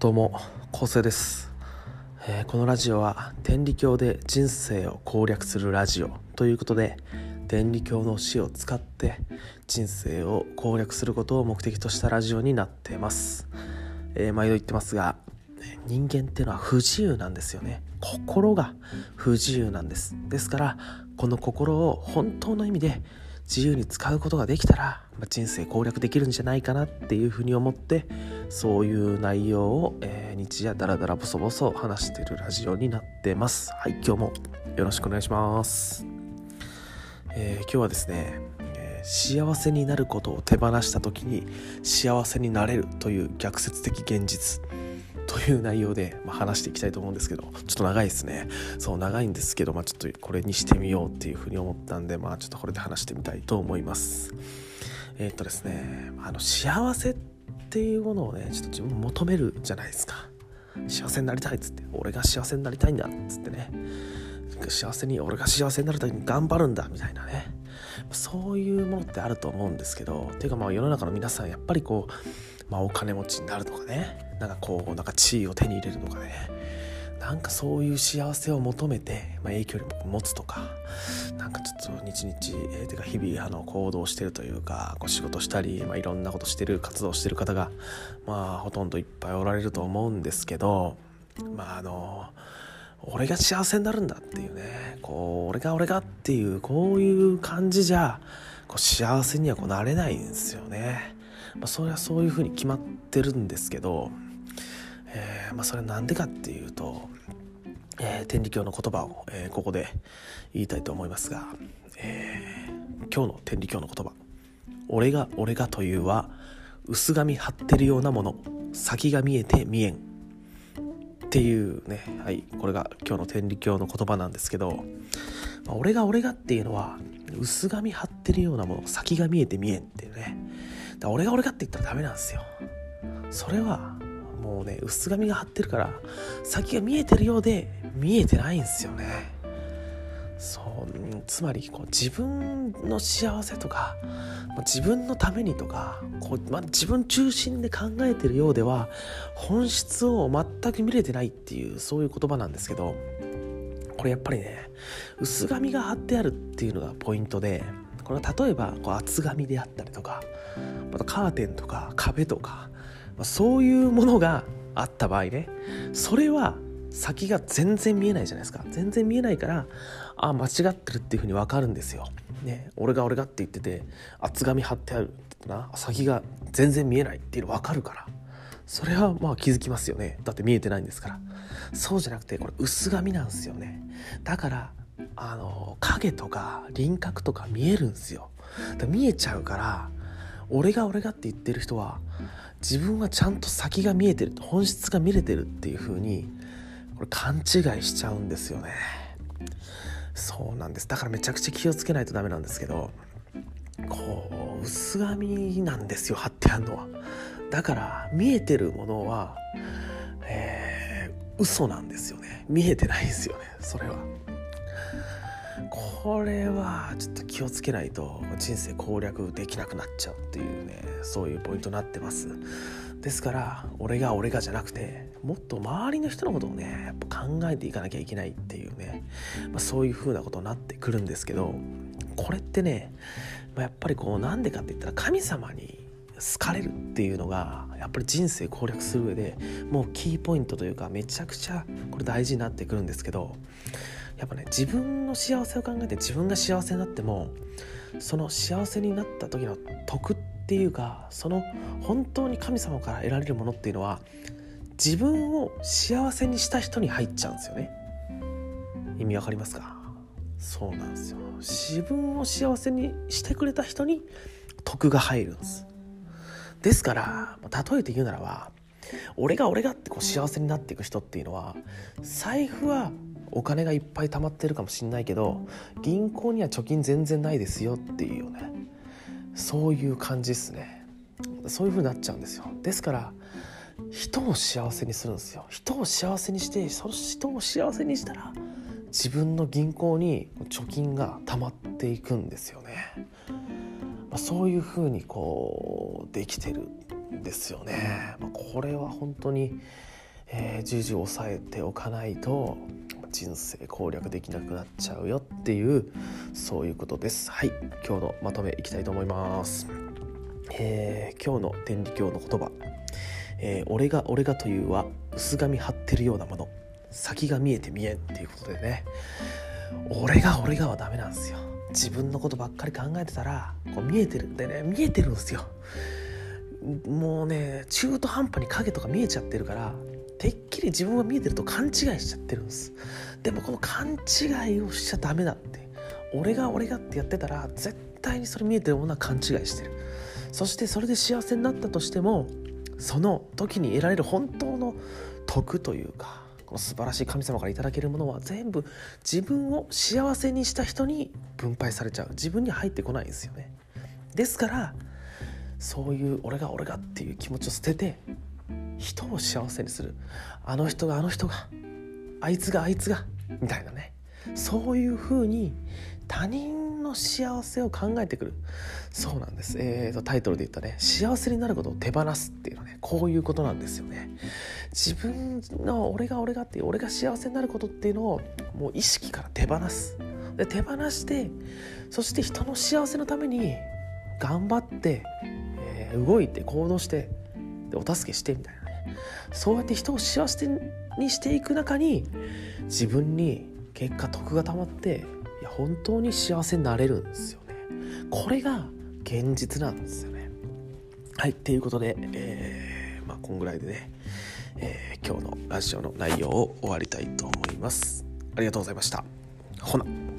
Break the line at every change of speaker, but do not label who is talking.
どうも構成です、えー、このラジオは天理教で人生を攻略するラジオということで天理教の死を使って人生を攻略することを目的としたラジオになっています、えー、毎度言ってますが人間っていうのは不自由なんですよね。心が不自由なんです。ですからこの心を本当の意味で自由に使うことができたら、まあ、人生攻略できるんじゃないかなっていうふうに思ってそういう内容を、えー、日夜ダラダラボソボソ話してるラジオになってます。はい今日もよろしくお願いします、えー、今日はですね、えー、幸せになることを手放した時に幸せになれるという逆説的現実という内容で、まあ、話していきたいと思うんですけどちょっと長いですね。そう長いんですけど、まあ、ちょっとこれにしてみようっていうふうに思ったんでまあちょっとこれで話してみたいと思います。えー、っとですねあの幸せっていうものをねちょっと自分求めるじゃないですか。幸せになりたいっつって俺が幸せになりたいんだっつってね。幸せに俺が幸せになるために頑張るんだみたいなね。そういうものってあると思うんですけどていうかまあ世の中の皆さんやっぱりこう、まあ、お金持ちになるとかね。なんかこうなんか地位を手に入れるとかね。なんかそういう幸せを求めて、まあ、影響力を持つとか。なんかちょっと日々、えー、てか日々あの行動してるというかこう仕事したり、まあ、いろんなことしてる活動してる方がまあほとんどいっぱいおられると思うんですけどまああの俺が幸せになるんだっていうね。こう俺が俺がっていうこういう感じじゃこう幸せにはこうなれないんですよね。まあ、それはそういうふうに決まってるんですけどえー、まあ、それは何でかっていうと、えー、天理教の言葉を、えー、ここで言いたいと思いますが、え今日の天理教の言葉「俺が俺が」というは薄紙貼ってるようなもの。先が見えて見えん。っていうね。はい。これが今日の天理教の言葉なんですけど、まあ、俺が俺がっていうのは薄紙貼ってるようなもの。先が見えて見えんっていうね。だ俺が俺がって言ったらダメなんですよ。それはもうね薄紙が貼ってるから先が見えてるようで見えてないんですよね。そうつまりこう自分の幸せとか自分のためにとかこう、まあ、自分中心で考えてるようでは本質を全く見れてないっていうそういう言葉なんですけどこれやっぱりね薄紙が貼ってあるっていうのがポイントでこれは例えばこう厚紙であったりとかまたカーテンとか壁とかまそういうものがあった場合ねそれは先が全然見えないじゃないですか。全然見えないからあ間違ってるっていうふうに分かるんですよ。ね俺が俺がって言ってて厚紙貼ってあるってな先が全然見えないっていうの分かるからそれはまあ気づきますよね。だって見えてないんですから。そうじゃなくてこれ薄紙なんですよね。だからあの影とか輪郭とか見えるんすよ。見えちゃうから俺が俺がって言ってる人は自分はちゃんと先が見えてる本質が見れてるっていう風にこれ勘違いしちゃうんですよね。そうなんです。だからめちゃくちゃ気をつけないとダメなんですけどこう薄紙なんですよ貼ってあるのは。だから見えてるものはえー、嘘なんですよね。見えてないんですよねそれは。これはちょっと気をつけないと人生攻略できなくなっちゃうっていうねそういうポイントになってます。ですから俺が俺がじゃなくてもっと周りの人のことをねやっぱ考えていかなきゃいけないっていうね、まあ、そういう風なことになってくるんですけどこれってね、まあ、やっぱりこうなんでかって言ったら神様に好かれるっていうのがやっぱり人生攻略する上でもうキーポイントというかめちゃくちゃこれ大事になってくるんですけどやっぱね自分の幸せを考えて自分が幸せになってもその幸せになった時の得っていうかその本当に神様から得られるものっていうのは自分を幸せにした人に入っちゃうんですよね。意味わかりますか？そうなんですよ。自分を幸せにしてくれた人に得が入るんです。ですから例えて言うならば俺が俺がってこう幸せになっていく人っていうのは財布はお金がいっぱい貯まってるかもしんないけど銀行には貯金全然ないですよっていうよね。そういう感じですね。そういう風になっちゃうんですよ。ですから人を幸せにするんですよ。人を幸せにしてその人を幸せにしたら自分の銀行に貯金が溜まっていくんですよね、まあ、そういう風にこうできてるんですよね、まあ、これは本当にえー、重々抑えておかないと人生攻略できなくなっちゃうよっていうそういうことです。はい。今日のまとめいきたいと思います。えー、今日の天理教の言葉、えー、俺が俺がというは薄紙貼ってるようなもの。先が見えて見えんっていうことでね。俺が俺がはダメなんですよ。自分のことばっかり考えてたらこう見えてるんでね。見えてるんですよ。もうね中途半端に影とか見えちゃってるからてっきり自分が見えてると勘違いしちゃってるんです。でもこの勘違いをしちゃダメだって俺が俺がってやってたら絶対にそれ見えてるものは勘違いしてる。そしてそれで幸せになったとしてもその時に得られる本当の徳というかこの素晴らしい神様から頂けるものは全部自分を幸せにした人に分配されちゃう。自分に入ってこないんですよね。ですからそういう俺が俺がっていう気持ちを捨てて人を幸せにする。あの人があの人があいつがあいつがみたいなね。そういうふうに他人の幸せを考えてくる。そうなんです、えーと、タイトルで言ったね。幸せになることを手放すっていうのはね。こういうことなんですよね。自分の俺が俺がっていう俺が幸せになることっていうのをもう意識から手放す。で手放してそして人の幸せのために頑張って、えー、動いて行動してでお助けしてみたいな。そうやって人を幸せにしていく中に自分に結果得がたまっていや本当に幸せになれるんですよね。これが現実なんですよね。はいっていうことで、えー、まあこんぐらいでね、えー、今日のラジオの内容を終わりたいと思います。ありがとうございました。ほな。